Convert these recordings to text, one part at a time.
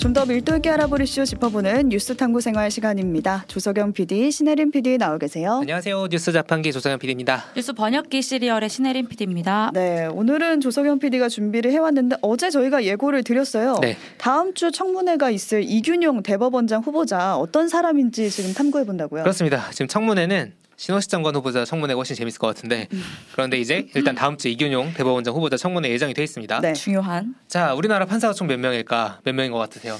좀 더 밀도 있게 알아볼 이슈 짚어보는 뉴스 탐구 생활 시간입니다. 조석영 PD, 신혜림 PD 나와 계세요. 안녕하세요. 뉴스 자판기 조성현 PD입니다. 뉴스 번역기 시리얼의 신혜림 PD입니다. 네, 오늘은 조석영 PD가 준비를 해왔는데 어제 저희가 예고를 드렸어요. 네. 다음 주 청문회가 있을 이균용 대법원장 후보자 어떤 사람인지 지금 탐구해 본다고요. 그렇습니다. 지금 청문회는 신호시 장관 후보자 청문회가 훨씬 재밌을 것 같은데 음. 그런데 이제 일단 다음 주 이균용 대법원장 후보자 청문회 예정이 돼 있습니다. 네. 중요한 자, 우리나라 판사가 총 몇 명일까? 몇 명인 것 같으세요?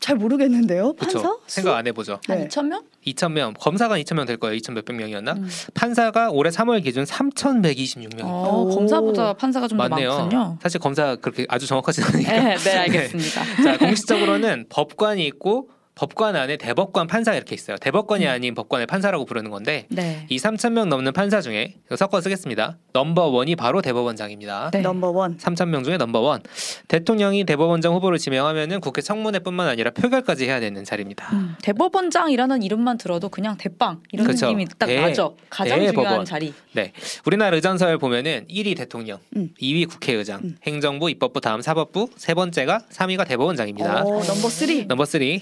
잘 모르겠는데요. 판사? 생각 안 해보죠. 네. 한 2천 명? 2천 명, 검사가 2천 명 될 거예요. 2천 몇백 명이었나? 음. 판사가 올해 3월 기준 3,126명. 어, 오. 검사보다 판사가 좀더 많네요. 많군요. 사실 검사 그렇게 아주 정확하지는 않으니까. 네, 네, 알겠습니다. 자, 공식적으로는 법관이 있고 법관 안에 대법관 판사 이렇게 있어요. 대법관이 아닌 법관의 판사라고 부르는 건데 네. 이 3천 명 넘는 판사 중에 섞어 쓰겠습니다. 넘버 원이 바로 대법원장입니다. 네. 넘버 원. 3천 명 중에 넘버 원. 대통령이 대법원장 후보를 지명하면은 국회 청문회뿐만 아니라 표결까지 해야 되는 자리입니다. 음, 대법원장이라는 이름만 들어도 그냥 대빵 이런 그렇죠. 느낌이 딱 대- 나죠. 가장 대법원. 중요한 자리. 네, 우리나라 의전서열 보면은 1위 대통령, 음. 2위 국회의장, 음. 행정부, 입법부 다음 사법부, 세 번째가 3위가 대법원장입니다. 어, number three. 넘버 3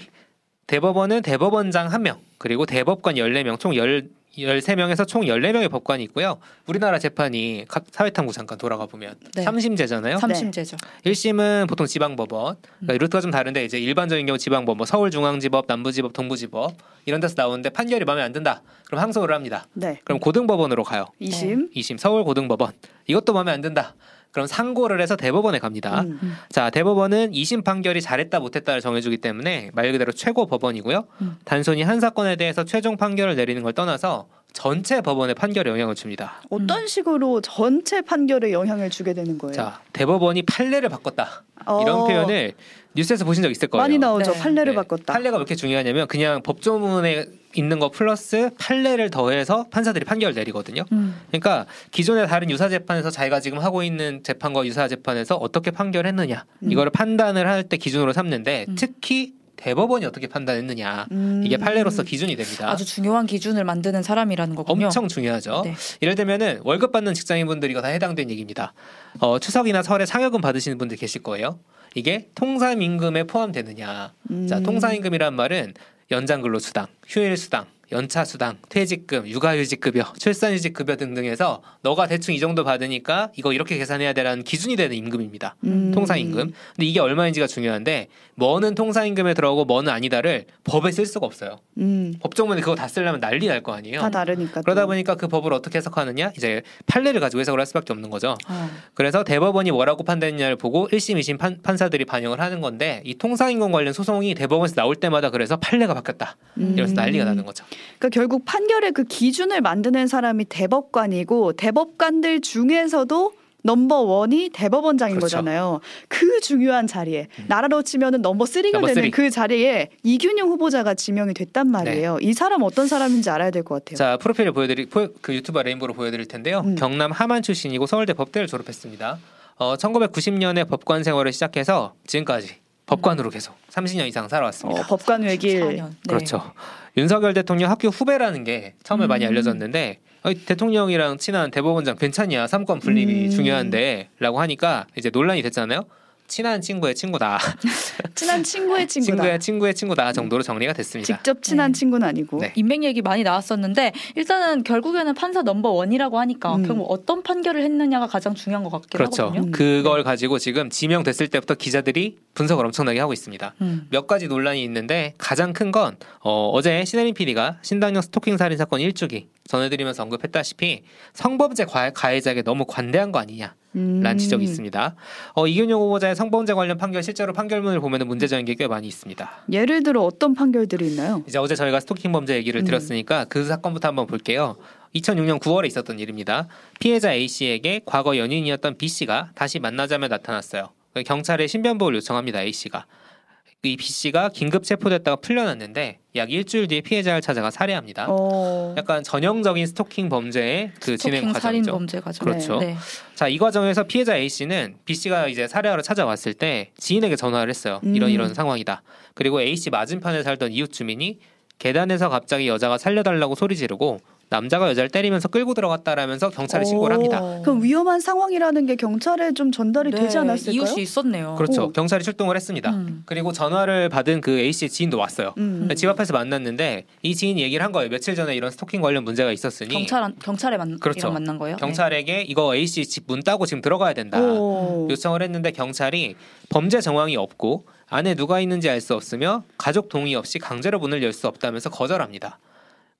대법원은 대법원장 1명 그리고 대법관 14명 총 10, 13명에서 총 14명의 법관이 있고요. 우리나라 재판이 각 사회탐구 잠깐 돌아가 보면 네. 삼심제잖아요. 삼심제죠. 1심은 보통 지방법원. 그러니까 루트가 좀 다른데 이제 일반적인 경우 지방법, 뭐 서울중앙지법, 남부지법, 동부지법 이런 데서 나오는데 판결이 마음에 안 든다. 그럼 항소를 합니다. 네. 그럼 고등법원으로 가요. 이심. 2심 서울고등법원. 이것도 마음에 안 든다. 그럼 상고를 해서 대법원에 갑니다. 음. 자, 대법원은 2심 판결이 잘했다 못했다를 정해주기 때문에 말 그대로 최고 법원이고요. 음. 단순히 한 사건에 대해서 최종 판결을 내리는 걸 떠나서 전체 법원의 판결에 영향을 줍니다. 어떤 식으로 전체 판결에 영향을 주게 되는 거예요? 자, 대법원이 판례를 바꿨다. 이런 어, 표현을 뉴스에서 보신 적 있을 거예요. 많이 나오죠. 네. 판례를 네. 바꿨다. 판례가 왜 이렇게 중요하냐면 그냥 법조문에 있는 거 플러스 판례를 더해서 판사들이 판결을 내리거든요. 음. 그러니까 기존의 다른 유사 재판에서 자기가 지금 하고 있는 재판과 유사 재판에서 어떻게 판결했느냐 음. 이거를 판단을 할 때 기준으로 삼는데 음. 특히 대법원이 어떻게 판단했느냐 음. 이게 판례로서 기준이 됩니다. 아주 중요한 기준을 만드는 사람이라는 거군요. 엄청 중요하죠. 네. 예를 들면은 월급 받는 직장인분들이 이거 다 해당된 얘기입니다. 어, 추석이나 설에 상여금 받으시는 분들 계실 거예요. 이게 통상임금에 포함되느냐. 음. 자, 통상임금이란 말은 연장근로수당, 휴일수당, 연차 수당, 퇴직금, 육아휴직급여, 출산휴직급여 등등해서 너가 대충 이 정도 받으니까 이거 이렇게 계산해야 되라는 기준이 되는 임금입니다. 음. 통상임금. 근데 이게 얼마인지가 중요한데 뭐는 통상임금에 들어가고 뭐는 아니다를 법에 쓸 수가 없어요. 음. 법조문에 그거 다 쓰려면 난리 날 거 아니에요. 다 다르니까. 그러다 또. 보니까 그 법을 어떻게 해석하느냐 이제 판례를 가지고 해석을 할 수밖에 없는 거죠. 어. 그래서 대법원이 뭐라고 판단했냐를 보고 1심, 2심 판, 판사들이 반영을 하는 건데 이 통상임금 관련 소송이 대법원에서 나올 때마다 그래서 판례가 바뀌었다. 이러면서 음. 난리가 나는 거죠. 그러니까 결국 판결의 그 기준을 만드는 사람이 대법관이고 대법관들 중에서도 넘버 원이 대법원장인 그렇죠. 거잖아요. 그 중요한 자리에 나라로 치면은 number three가 되는 three. 그 자리에 이균용 후보자가 지명이 됐단 말이에요. 이 사람 어떤 사람인지 알아야 될 것 같아요. 네. 자 프로필을 보여드릴 포- 그 유튜버 레인보로 보여드릴 텐데요. 음. 경남 함안 출신이고 서울대 법대를 졸업했습니다. 어, 1990년에 법관 생활을 시작해서 지금까지 법관으로 계속 30년 이상 어, 살아왔습니다. 법관 외길 14년. 네. 그렇죠. 윤석열 대통령 학교 후배라는 게 처음에 많이 음. 알려졌는데 어, 대통령이랑 친한 대법원장 괜찮냐 삼권 분립이 음. 중요한데라고 하니까 이제 논란이 됐잖아요. 친한 친구의 친구다. 친한 친구의 친구다. 친구의 친구의 친구다 정도로 정리가 됐습니다. 직접 친한 네. 친구는 아니고. 네. 인맥 얘기 많이 나왔었는데 일단은 결국에는 판사 넘버 원이라고 하니까 음. 결국 어떤 판결을 했느냐가 가장 중요한 것 같긴 그렇죠. 하거든요. 음. 그걸 가지고 지금 지명됐을 때부터 기자들이 분석을 엄청나게 하고 있습니다. 음. 몇 가지 논란이 있는데 가장 큰 건 어, 어제 신혜림 PD가 신당역 스토킹 살인 사건 일주기 전해드리면서 언급했다시피 성범죄 과- 가해자에게 너무 관대한 거 아니냐. 음. 라는 지적이 있습니다. 어, 이균용 후보자의 성범죄 관련 판결 실제로 판결문을 보면 문제적인 게 꽤 많이 있습니다. 예를 들어 어떤 판결들이 있나요? 이제 어제 저희가 스토킹 범죄 얘기를 음. 드렸으니까 그 사건부터 한번 볼게요. 2006년 9월에 있었던 일입니다. 피해자 A 씨에게 과거 연인이었던 B 씨가 다시 만나자며 나타났어요. 경찰에 신변보호를 요청합니다. A 씨가. 이 B 씨가 긴급 체포됐다가 풀려났는데 약 일주일 뒤에 피해자를 찾아가 살해합니다. 어. 약간 전형적인 스토킹 범죄의 그 진행 스토킹 살인 과정이죠. 범죄 과정. 그렇죠. 네. 자, 이 과정에서 피해자 A 씨는 B 씨가 이제 살해하러 찾아왔을 때 지인에게 전화를 했어요. 이런 음. 이런 상황이다. 그리고 A 씨 맞은편에 살던 이웃 주민이 계단에서 갑자기 여자가 살려달라고 소리 지르고 남자가 여자를 때리면서 끌고 들어갔다라면서 경찰에 신고를 합니다. 오. 그럼 위험한 상황이라는 게 경찰에 좀 전달이 되지 네, 않았을까요? 이웃이 있었네요. 그렇죠. 오. 경찰이 출동을 했습니다. 음. 그리고 전화를 받은 그 A 씨의 지인도 왔어요. 음. 집 앞에서 만났는데 이 지인이 얘기를 한 거예요. 며칠 전에 이런 스토킹 관련 문제가 있었으니 경찰 경찰에 만 그렇죠. 만난 거예요. 네. 경찰에게 이거 A 씨 집 문 따고 지금 들어가야 된다. 오. 요청을 했는데 경찰이 범죄 정황이 없고 안에 누가 있는지 알 수 없으며 가족 동의 없이 강제로 문을 열 수 없다면서 거절합니다.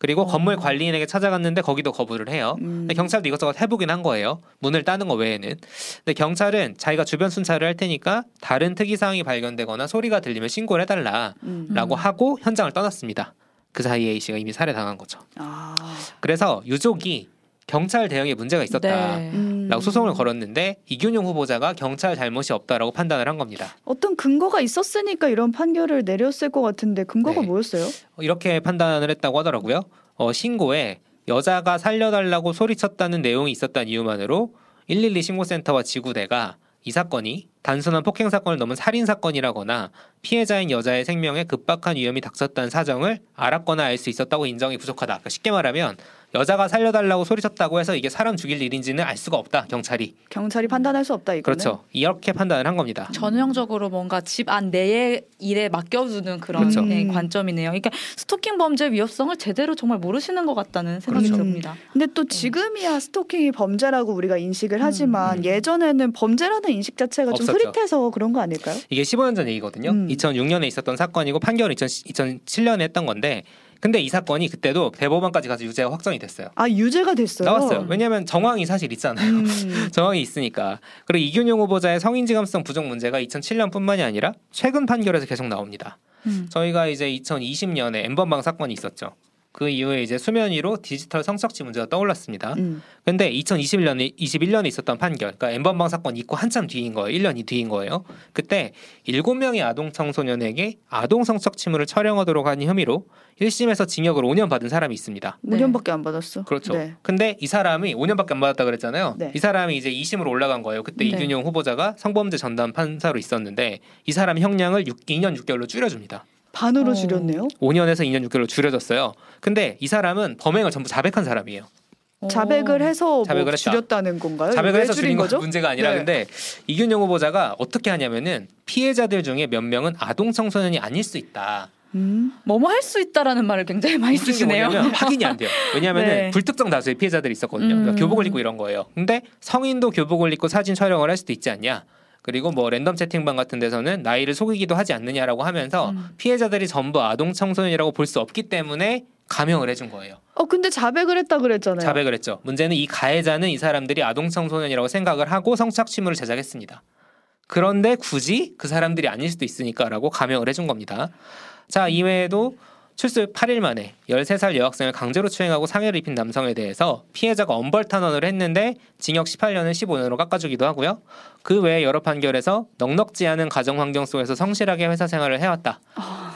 그리고 어. 건물 관리인에게 찾아갔는데 거기도 거부를 해요. 음. 근데 경찰도 이것저것 해보긴 한 거예요. 문을 따는 거 외에는. 근데 경찰은 자기가 주변 순찰을 할 테니까 다른 특이 사항이 발견되거나 소리가 들리면 신고를 해달라라고 음. 하고 현장을 떠났습니다. 그 사이에 A 씨가 이미 살해당한 거죠. 아. 그래서 유족이 경찰 대응에 문제가 있었다. 네. 음. 라고 소송을 걸었는데 이균용 후보자가 경찰 잘못이 없다라고 판단을 한 겁니다. 어떤 근거가 있었으니까 이런 판결을 내렸을 것 같은데 근거가 네. 뭐였어요? 이렇게 판단을 했다고 하더라고요. 어, 신고에 여자가 살려달라고 소리쳤다는 내용이 있었다는 이유만으로 112 신고센터와 지구대가 이 사건이 단순한 폭행 사건을 넘은 살인 사건이라거나 피해자인 여자의 생명에 급박한 위험이 닥쳤다는 사정을 알았거나 알 수 있었다고 인정이 부족하다. 그러니까 쉽게 말하면 여자가 살려달라고 소리쳤다고 해서 이게 사람 죽일 일인지는 알 수가 없다. 경찰이 경찰이 판단할 수 없다 이거는. 그렇죠. 이렇게 판단을 한 겁니다. 전형적으로 뭔가 집 안 내의 일에 맡겨두는 그런 그렇죠. 네, 음. 관점이네요. 그러니까 스토킹 범죄 위협성을 제대로 정말 모르시는 것 같다는 생각이 그렇죠. 듭니다. 근데 또 지금이야 스토킹이 범죄라고 우리가 인식을 하지만 음. 예전에는 범죄라는 인식 자체가 좀 없었죠. 흐릿해서 그런 거 아닐까요? 이게 15년 전 얘기거든요. 음. 2006년에 있었던 사건이고 판결은 2007년에 했던 건데 근데 이 사건이 그때도 대법원까지 가서 유죄가 확정이 됐어요. 아 유죄가 됐어요. 나왔어요. 왜냐하면 정황이 사실 있잖아요. 음. 정황이 있으니까. 그리고 이균용 후보자의 성인지감성 부족 문제가 2007년뿐만이 아니라 최근 판결에서 계속 나옵니다. 음. 저희가 이제 2020년에 엠번방 사건이 있었죠. 그 이후에 이제 수면 위로 디지털 성착취 문제가 떠올랐습니다. 음. 근데 2021년에 21년에 있었던 판결, 그러니까 엠번방 사건 있고 한참 뒤인 거예요. 1년이 뒤인 거예요. 그때 7명의 아동 청소년에게 아동 성착취물을 촬영하도록 한 혐의로 1심에서 징역을 5년 받은 사람이 있습니다. 네. 5년밖에 안 받았어. 그렇죠. 네. 근데 이 사람이 5년밖에 안 받았다 그랬잖아요. 네. 이 사람이 이제 2심으로 올라간 거예요. 그때 네. 이균용 후보자가 성범죄 전담 판사로 있었는데 이 사람 형량을 6, 2년 6개월로 줄여줍니다. 반으로 어. 줄였네요. 5년에서 2년 6개월로 줄여졌어요. 근데 이 사람은 범행을 전부 자백한 사람이에요. 자백을 해서 자백을 뭐. 줄였다는 건가요? 자백을 왜 해서 줄인 거죠? 문제가 아니라 네. 근데 이균용 후보자가 어떻게 하냐면은 피해자들 중에 몇 명은 아동 청소년이 아닐 수 있다. 음. 뭐뭐 할 수 있다라는 말을 굉장히 많이 쓰시네요. 확인이 안 돼요. 왜냐하면 네. 은 불특정 다수의 피해자들이 있었거든요. 그러니까 음. 교복을 입고 이런 거예요. 근데 성인도 교복을 입고 사진 촬영을 할 수도 있지 않냐. 그리고 뭐 랜덤 채팅방 같은 데서는 나이를 속이기도 하지 않느냐라고 하면서 음. 피해자들이 전부 아동 청소년이라고 볼 수 없기 때문에 감형을 해준 거예요. 어 근데 자백을 했다 그랬잖아요. 자백을 했죠. 문제는 이 가해자는 이 사람들이 아동 청소년이라고 생각을 하고 성착취물을 제작했습니다. 그런데 굳이 그 사람들이 아닐 수도 있으니까라고 감형을 해준 겁니다. 자 이외에도 출소 8일 만에 13살 여학생을 강제로 추행하고 상해를 입힌 남성에 대해서 피해자가 엄벌 탄원을 했는데 징역 18년을 15년으로 깎아주기도 하고요. 그 외에 여러 판결에서 넉넉지 않은 가정 환경 속에서 성실하게 회사 생활을 해왔다.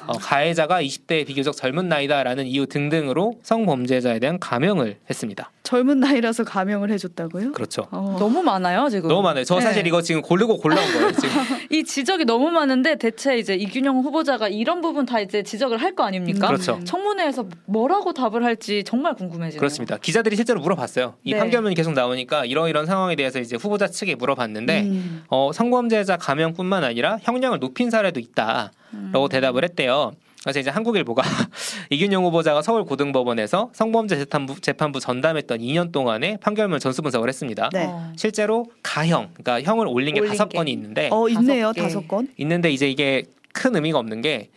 어, 가해자가 20대의 비교적 젊은 나이다라는 이유 등등으로 성범죄자에 대한 감형을 했습니다. 젊은 나이라서 감형을 해줬다고요? 그렇죠. 어. 너무 많아요 지금. 너무 많아요. 저 사실 네. 이거 지금 고르고 골라온 거예요. 지금 이 지적이 너무 많은데 대체 이제 이균영 후보자가 이런 부분 다 이제 지적을 할 거 아닙니까? 그렇죠. 청문회에서 뭐라고 답을 할지 정말 궁금해지네요. 그렇습니다. 기자들이 실제로 물어봤어요. 이 네. 판결문이 계속 나오니까 이러이런 상황에 대해서 이제 후보자 측에 물어봤는데 음. 어, 성범죄자 감형뿐만 아니라 형량을 높인 사례도 있다라고 음. 대답을 했대요. 그래서 이제 한국일보가 이균용 후보자가 서울고등법원에서 성범죄 재판부, 재판부 전담했던 2년 동안의 판결문 전수 분석을 했습니다. 네. 어. 실제로 가형, 그러니까 형을 올린 게 올린 다섯 게. 건이 있는데 어 있네요. 다섯 건. 있는데 이제 이게 큰 의미가 없는 게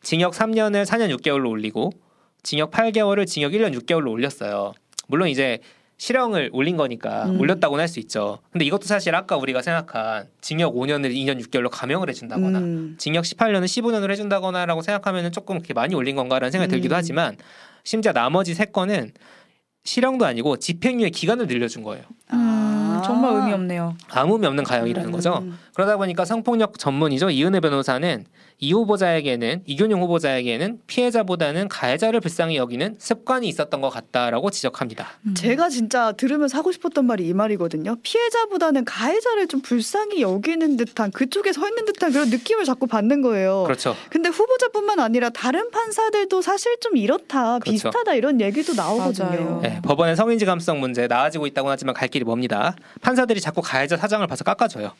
징역 3년을 4년 6개월로 올리고 징역 8개월을 징역 1년 6개월로 올렸어요. 물론 이제 실형을 올린 거니까 음. 올렸다고는 할 수 있죠. 근데 이것도 사실 아까 우리가 생각한 징역 5년을 2년 6개월로 감형을 해준다거나 음. 징역 18년을 15년을 해준다거나라고 생각하면 조금 그렇게 많이 올린 건가라는 생각이 들기도 음. 하지만 심지어 나머지 세 건은 실형도 아니고 집행유예 기간을 늘려준 거예요. 음, 정말 의미 없네요. 아무 의미 없는 가형이라는 음. 거죠. 그러다 보니까 성폭력 전문이죠 이은혜 변호사는 이 후보자에게는 이균용 후보자에게는 피해자보다는 가해자를 불쌍히 여기는 습관이 있었던 것 같다라고 지적합니다. 음. 제가 진짜 들으면서 하고 싶었던 말이 이 말이거든요. 피해자보다는 가해자를 좀 불쌍히 여기는 듯한 그쪽에 서 있는 듯한 그런 느낌을 자꾸 받는 거예요. 그렇죠. 근데 후보자뿐만 아니라 다른 판사들도 사실 좀 이렇다 그렇죠. 비슷하다 이런 얘기도 나오거든요. 네, 법원의 성인지 감수성 문제 나아지고 있다고 하지만 갈 길이 멉니다. 판사들이 자꾸 가해자 사장을 봐서 깎아줘요.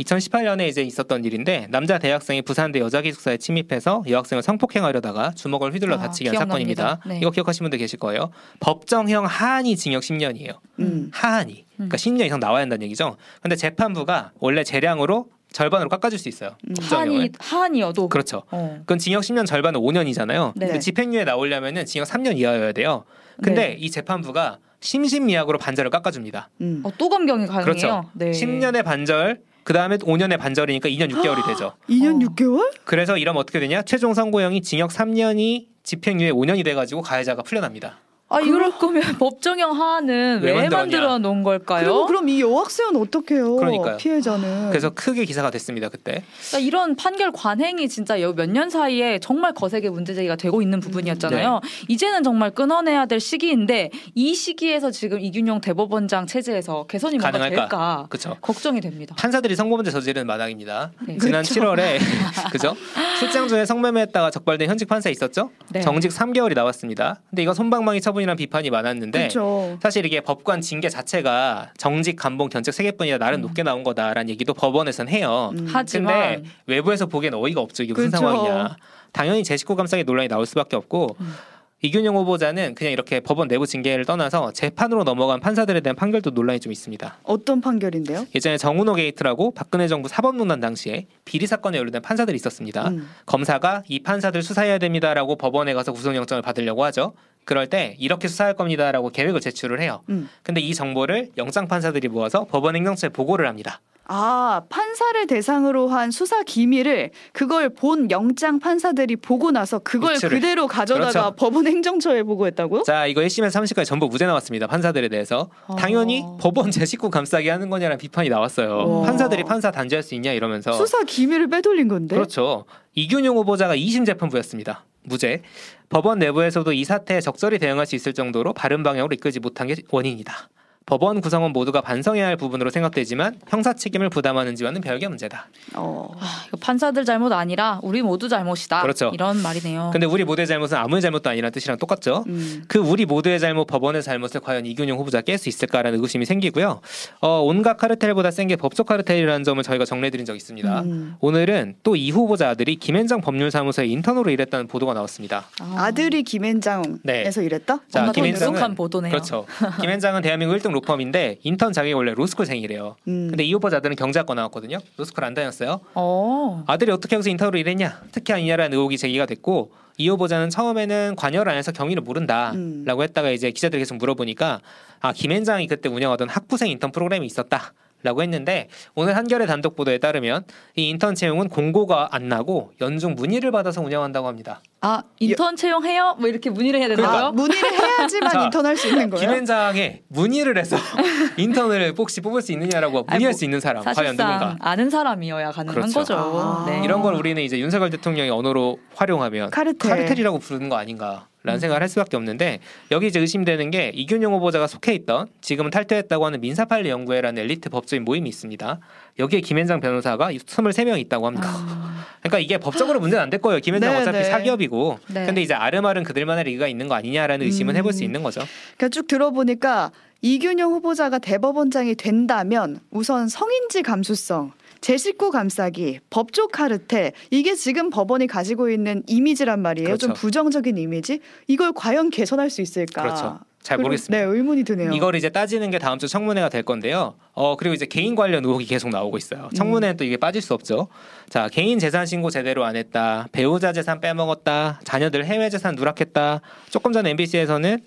2018년에 이제 있었던 일인데 남자 대학생이 부산대 여자 기숙사에 침입해서 여학생을 성폭행하려다가 주먹을 휘둘러 아, 다치게 한 기억납니다. 사건입니다. 네. 이거 기억하신 분들 계실 거예요. 법정형 하한이 징역 10년이에요. 음. 하한이. 그러니까 10년 이상 나와야 한다는 얘기죠. 근데 재판부가 원래 재량으로 절반으로 깎아줄 수 있어요. 음. 법정형을. 한이 한이어도 그렇죠. 어. 그건 징역 10년 절반은 5년이잖아요. 네. 근데 집행유예 나오려면은 징역 3년 이하여야 돼요. 근데 네. 이 재판부가 심신미약으로 반절을 깎아줍니다. 음. 어, 또 감경이 가능해요. 그렇죠. 네. 10년의 반절, 그 다음에 5년의 반절이니까 2년 6개월이 되죠. 2년 어. 6개월? 그래서 이러면 어떻게 되냐? 최종 선고형이 징역 3년이 집행유예 5년이 돼가지고 가해자가 풀려납니다. 아 이럴 거면 법정형 하한은 왜 왜? 만들어 놓은 걸까요? 그리고 그럼 이 여학생은 어떡해요? 그러니까요. 피해자는. 그래서 크게 기사가 됐습니다 그때. 그러니까 이런 판결 관행이 진짜 몇 년 사이에 정말 거세게 문제 제기가 되고 있는 부분이었잖아요. 네. 이제는 정말 끊어내야 될 시기인데 이 시기에서 지금 이균용 대법원장 체제에서 개선이 뭔가 가능할까? 될까 그렇죠. 걱정이 됩니다. 판사들이 성범죄 저지르는 마당입니다. 네. 지난 그렇죠. 7월에 그죠? 출장 중에 성매매했다가 적발된 현직 판사 있었죠? 네. 정직 3개월이 나왔습니다. 근데 이건 손방망이 처분 이라는 비판이 많았는데 그렇죠. 사실 이게 법관 징계 자체가 정직, 감봉, 견책 세 개뿐이라 나름 음. 높게 나온 거다라는 얘기도 법원에선 해요. 음. 하지만 근데 외부에서 보기엔 어이가 없죠. 이게 무슨 그렇죠. 상황이냐. 당연히 제 식구 감싸기 논란이 나올 수밖에 없고 음. 이균용 후보자는 그냥 이렇게 법원 내부 징계를 떠나서 재판으로 넘어간 판사들에 대한 판결도 논란이 좀 있습니다. 어떤 판결인데요? 예전에 정은호 게이트라고 박근혜 정부 사법농단 당시에 비리 사건에 연루된 판사들이 있었습니다. 음. 검사가 이 판사들 수사해야 됩니다라고 법원에 가서 구속영장을 받으려고 하죠. 그럴 때 이렇게 수사할 겁니다라고 계획을 제출을 해요. 음. 근데 이 정보를 영장 판사들이 모아서 법원 행정처에 보고를 합니다. 아, 판사를 대상으로 한 수사 기밀을 그걸 본 영장 판사들이 보고 나서 그걸 유출을. 그대로 가져다가 그렇죠. 법원 행정처에 보고했다고요? 자, 이거 1심에서 3심까지 전부 무죄 나왔습니다. 판사들에 대해서. 어. 당연히 법원 제 식구 감싸기 하는 거냐라는 비판이 나왔어요. 와. 판사들이 판사 단죄할 수 있냐 이러면서. 수사 기밀을 빼돌린 건데. 그렇죠. 이균용 후보자가 2심 재판부였습니다. 무죄. 법원 내부에서도 이 사태에 적절히 대응할 수 있을 정도로 바른 방향으로 이끌지 못한 게 원인이다. 법원 구성원 모두가 반성해야 할 부분으로 생각되지만 형사 책임을 부담하는지와는 별개 문제다. 어. 아, 이거 판사들 잘못 아니라 우리 모두 잘못이다. 그렇죠. 이런 말이네요. 근데 우리 모두의 잘못은 아무의 잘못도 아니라는 뜻이랑 똑같죠. 음. 그 우리 모두의 잘못, 법원의 잘못을 과연 이균용 후보자 깰 수 있을까라는 의구심이 생기고요. 어, 온갖 카르텔보다 센 게 법적 카르텔이라는 점을 저희가 정리해드린 적이 있습니다. 음. 오늘은 또 이 후보자 아들이 김앤장 법률사무소에 인턴으로 일했다는 보도가 나왔습니다. 아. 아들이 김앤장에서 네. 일했다? 자, 익숙한 보도네요. 그렇죠. 김앤장은 대한민국 1등 로펌인데 인턴 자격이 원래 로스쿨생이래요. 음. 근데 이 후보자 아들은 경제학과 나왔거든요. 로스쿨 안 다녔어요. 어. 아들이 어떻게 여기서 인턴으로 일했냐? 특혜 아니냐라는 의혹이 제기가 됐고 이 후보자는 처음에는 관여를 안 해서 경위를 모른다라고 음. 했다가 이제 기자들이 계속 물어보니까 아 김앤장이 그때 운영하던 학부생 인턴 프로그램이 있었다. 라고 했는데 오늘 한겨레 단독 보도에 따르면 이 인턴 채용은 공고가 안 나고 연중 문의를 받아서 운영한다고 합니다. 아 인턴 채용해요? 뭐 이렇게 문의를 해야 된다고요? 아, 문의를 해야지만 자, 인턴 할 수 있는 거예요? 김앤장에 문의를 해서 인턴을 혹시 뽑을 수 있느냐라고 아니, 문의할 뭐, 수 있는 사람 과연 누군가? 아는 사람이어야 가능한 그렇죠. 거죠. 아. 네. 이런 걸 우리는 이제 윤석열 대통령의 언어로 활용하면 카르텔. 이라고 부르는 거 아닌가 라는 음. 생각을 할 수밖에 없는데 여기 이제 의심되는 게 이균용 후보자가 속해 있던 지금은 탈퇴했다고 하는 민사판례 연구회라는 엘리트 법조인 모임이 있습니다. 여기에 김현장 변호사가 23명 있다고 합니다. 아, 그러니까 이게 법적으로 문제는 안 될 거예요. 김현장 네, 어차피 네. 사기업이고. 네. 근데 이제 아름아름 그들만의 리그가 있는 거 아니냐라는 의심은 음. 해볼 수 있는 거죠. 그러니까 쭉 들어보니까 이균용 후보자가 대법원장이 된다면 우선 성인지 감수성, 제 식구 감싸기, 법조 카르텔 이게 지금 법원이 가지고 있는 이미지란 말이에요. 좀 그렇죠. 부정적인 이미지. 이걸 과연 개선할 수 있을까? 그렇죠. 잘 모르겠습니다. 네, 의문이 드네요. 이걸 이제 따지는 게 다음 주 청문회가 될 건데요. 어 그리고 이제 개인 관련 의혹이 계속 나오고 있어요. 청문회는 또 이게 빠질 수 없죠. 자 개인 재산 신고 제대로 안 했다, 배우자 재산 빼먹었다, 자녀들 해외 재산 누락했다. 조금 전 MBC에서는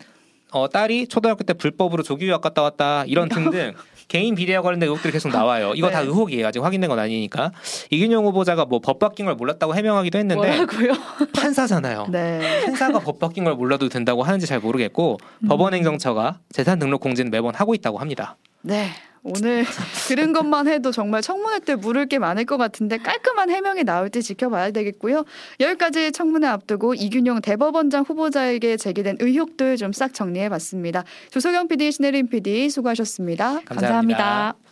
어 딸이 초등학교 때 불법으로 조기 유학 갔다 왔다 이런 등등 개인 비리와 관련된 의혹들이 계속 나와요. 이거 다 네. 의혹이에요. 아직 확인된 건 아니니까. 이균용 후보자가 뭐 법 바뀐 걸 몰랐다고 해명하기도 했는데 뭐라고요? 판사잖아요. 네. 판사가 법 바뀐 걸 몰라도 된다고 하는지 잘 모르겠고 음. 법원 행정처가 재산 등록 공지는 매번 하고 있다고 합니다. 네. 오늘 들은 것만 해도 정말 청문회 때 물을 게 많을 것 같은데 깔끔한 해명이 나올지 지켜봐야 되겠고요. 여기까지 청문회 앞두고 이균용 대법원장 후보자에게 제기된 의혹들 좀 싹 정리해봤습니다. 조석영 PD, 신혜림 PD 수고하셨습니다. 감사합니다. 감사합니다.